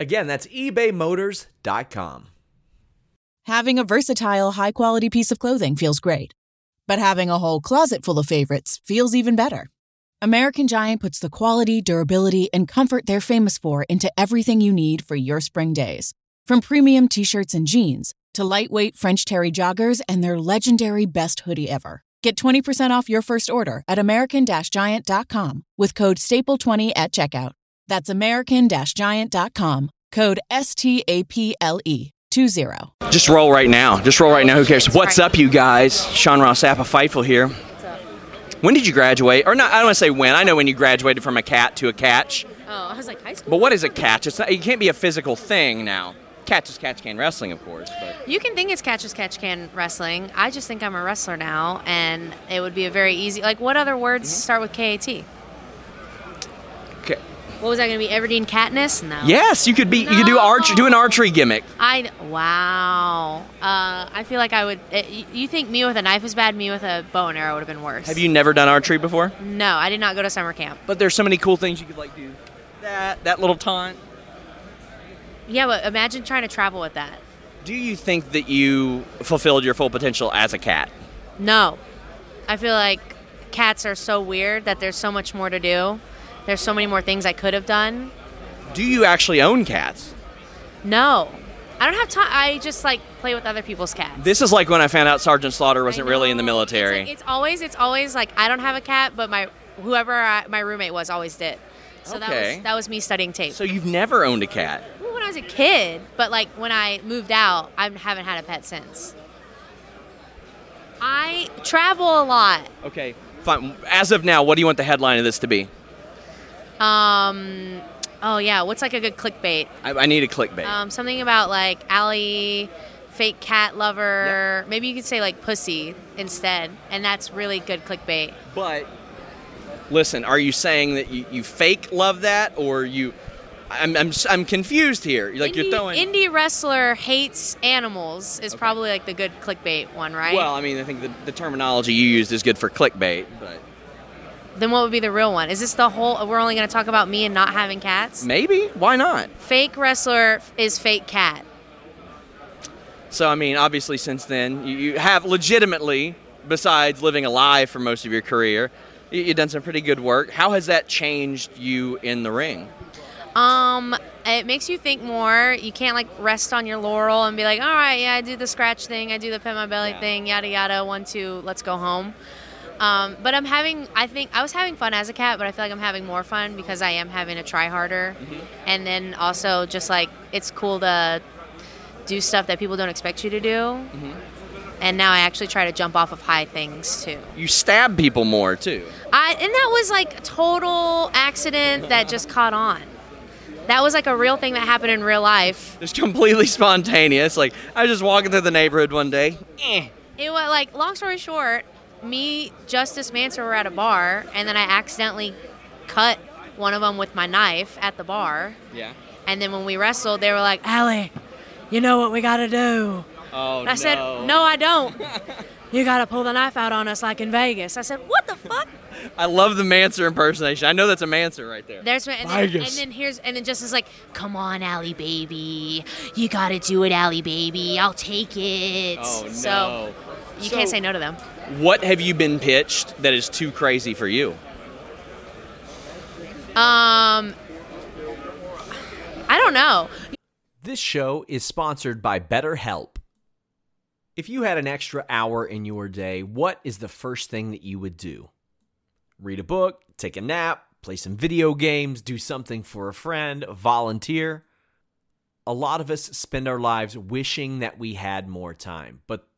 Again, that's ebaymotors.com. Having a versatile, high quality piece of clothing feels great, but having a whole closet full of favorites feels even better. American Giant puts the quality, durability, and comfort they're famous for into everything you need for your spring days. From premium t shirts and jeans to lightweight French terry joggers and their legendary best hoodie ever. Get 20% off your first order at American Giant.com with code STAPLE20 at checkout. That's American Giant.com, code S T A P L E 20. Just roll right now. Just roll right now. Who cares? What's up, you guys? Sean Ross Sapp of Fightful here. When did you graduate? Or not? I don't want to say when. I know when you graduated from a cat to a catch. Oh, I was like high school. But what is a catch? It's not, it can't be a physical thing now. Catch is catch can wrestling, of course. But You can think it's catch as catch can wrestling. I just think I'm a wrestler now, and it would be a very easy. Like, what other words Mm-hmm. start with KAT? What was that going to be? Everdeen Katniss? No. yes, you could be. You could do arch. Do an archery gimmick. I wow. Uh, I feel like I would. You- you think me with a knife is bad? Me with a bow and arrow would have been worse. Have you never done archery before? No, I did not go to summer camp. But there's so many cool things you could like do. That that little taunt. Yeah, but imagine trying to travel with that. Do you think that you fulfilled your full potential as a cat? No, I feel like cats are so weird that there's so much more to do. There's so many more things I could have done. Do you actually own cats? No, I don't have time. I just like play with other people's cats. This is like when I found out Sergeant Slaughter wasn't really in the military. It's, like- it's always, it's always like I don't have a cat, but my whoever I, my roommate was always did. So that Okay. was that was me studying tape. so you've never owned a cat. Well, when I was a kid, but like when I moved out, I haven't had a pet since. I travel a lot. Okay, fine. As of now, what do you want the headline of this to be? Um, oh yeah, what's like a good clickbait? I, I need a clickbait. Um, something about like Allie, fake cat lover. Maybe you could say like pussy instead, and that's really good clickbait. but listen, are you saying that you, you fake love that, or you? I'm, I'm, I'm confused here. Like you're throwing. indie wrestler hates animals is probably like the good clickbait one, right? Well, I mean, I think the, the terminology you used is good for clickbait, but then what would be the real one? Is this the whole? We're only going to talk about me and not having cats. maybe why not? Fake wrestler is fake cat. So I mean, obviously, since then you, you have legitimately, besides living alive for most of your career, you, you've done some pretty good work. How has that changed you in the ring? Um, it makes you think more. You can't like rest on your laurel and be like, all right, yeah, I do the scratch thing, I do the pet my belly Yeah. thing, yada yada, one two, let's go home. Um, but I'm having, I think I was having fun as a cat, but I feel like I'm having more fun because I am having to try harder, and then also just like it's cool to do stuff that people don't expect you to do. And now I actually try to jump off of high things too. You stab people more too. I and that was like a total accident that just caught on. That was like a real thing that happened in real life. Just completely spontaneous. Like I was just walking through the neighborhood one day. Eh. It was like long story short, me, Justice Manser were at a bar, and then I accidentally cut one of them with my knife at the bar. Yeah. And then when we wrestled, they were like, "Allie, you know what we got to do?" Oh And I said, "No, I don't. you got to pull the knife out on us like in Vegas." I said, "What the fuck?" I love the Manser impersonation. I know that's a Manser right there. There's and then, and then here's and then just is like, come on, Allie baby, you gotta do it, Allie baby. I'll take it. Oh no. So you can't say no to them. What have you been pitched that is too crazy for you? Um, I don't know. This show is sponsored by BetterHelp. If you had an extra hour in your day, what is the first thing that you would do? Read a book, take a nap, play some video games, do something for a friend, volunteer. A lot of us spend our lives wishing that we had more time. But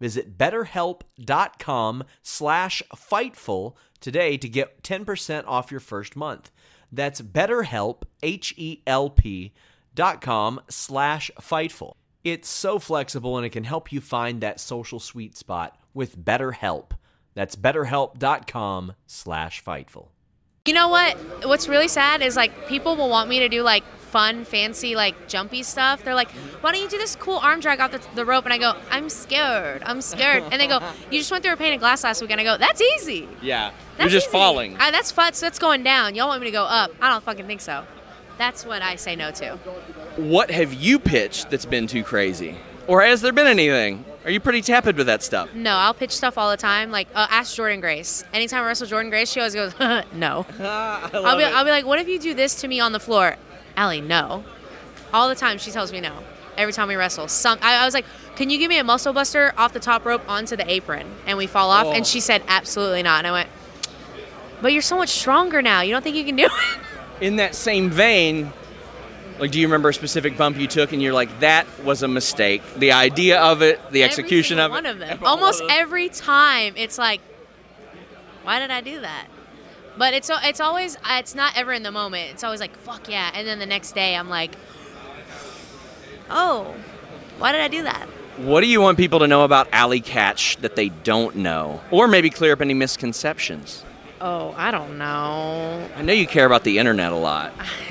Visit betterhelp.com slash Fightful today to get 10% off your first month. That's betterhelp, H-E-L-P dot com slash Fightful. It's so flexible and it can help you find that social sweet spot with BetterHelp. That's betterhelp.com slash Fightful. You know what? What's really sad is like people will want me to do like fun, fancy, like jumpy stuff. They're like, why don't you do this cool arm drag off the, the rope? And I go, I'm scared. I'm scared. and they go, you just went through a pane of glass last week. And I go, that's easy. Yeah. That's You're just easy. falling. I, that's fun. So that's going down. Y'all want me to go up. I don't fucking think so. That's what I say no to. What have you pitched that's been too crazy? Or has there been anything? Are you pretty tepid with that stuff? No, I'll pitch stuff all the time. Like, uh, ask Jordan Grace. Anytime I wrestle Jordan Grace, she always goes, no. I'll be, I'll be like, what if you do this to me on the floor? Allie, no. All the time, she tells me no. Every time we wrestle. Some, I, I was like, can you give me a muscle buster off the top rope onto the apron? And we fall off. Oh. And she said, absolutely not. And I went, but you're so much stronger now. You don't think you can do it? In that same vein, like, do you remember a specific bump you took and you're like, that was a mistake? The idea of it, the execution of single it? one of them. Almost every time, it's like, why did I do that? But it's it's always it's not ever in the moment. It's always like fuck yeah, and then the next day I'm like, oh, why did I do that? What do you want people to know about Allie Katch that they don't know? Or maybe clear up any misconceptions? Oh, I don't know. I know you care about the internet a lot.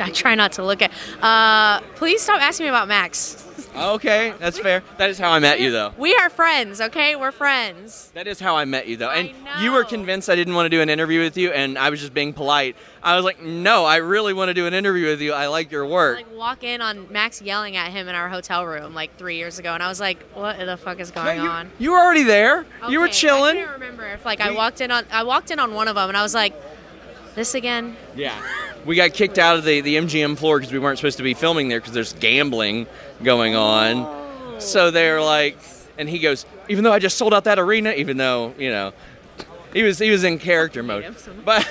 I try not to look at. Uh, please stop asking me about Max. Okay, that's fair. That is how I met you, though. We are friends, okay? We're friends. That is how I met you, though. And you were convinced I didn't want to do an interview with you, and I was just being polite. I was like, no, I really want to do an interview with you. I like your work. Like walk in on Max yelling at him in our hotel room like three years ago, and I was like, "What the fuck is No, going you, on?" you were already there. you were chilling. I can't remember if like I walked in on I walked in on one of them, and I was like, "This again?" Yeah. We got kicked out of the, the MGM floor because we weren't supposed to be filming there because there's gambling going on. So they're like, and he goes, even though I just sold out that arena, even though, you know, he was he was in character mode. him so much. But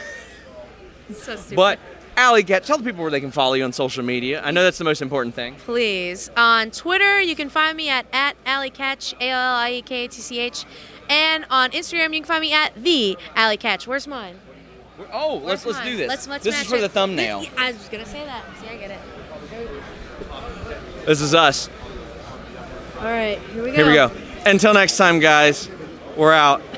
So but Allie Kat, tell the people where they can follow you on social media. I know that's the most important thing. please on Twitter you can find me at at Catch A L L I E K A T C H, and on Instagram you can find me at the Allie Katch. Where's mine? Oh, Where's let's let's mine? do this. Let's, let's this is for it. the thumbnail. This- I was gonna say that. See, I get it. This is us. All right, here we go. Here we go. Until next time, guys. We're out.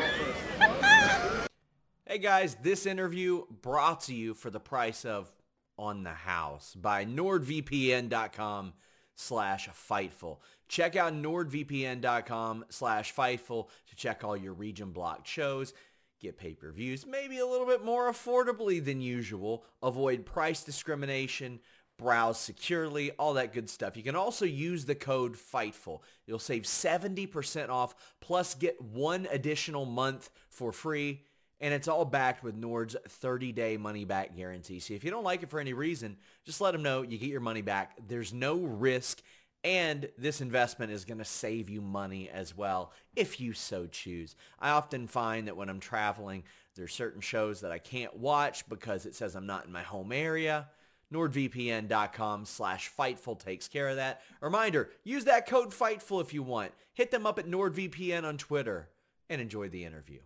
Hey guys, this interview brought to you for the price of On the House by nordvpn.com slash Fightful. Check out nordvpn.com slash Fightful to check all your region blocked shows, get pay-per-views maybe a little bit more affordably than usual, avoid price discrimination, browse securely, all that good stuff. You can also use the code FIGHTFUL. You'll save 70% off plus get one additional month for free. And it's all backed with Nord's 30-day money-back guarantee. So if you don't like it for any reason, just let them know you get your money back. There's no risk. And this investment is going to save you money as well if you so choose. I often find that when I'm traveling, there's certain shows that I can't watch because it says I'm not in my home area. NordVPN.com slash Fightful takes care of that. Reminder, use that code Fightful if you want. Hit them up at NordVPN on Twitter and enjoy the interview.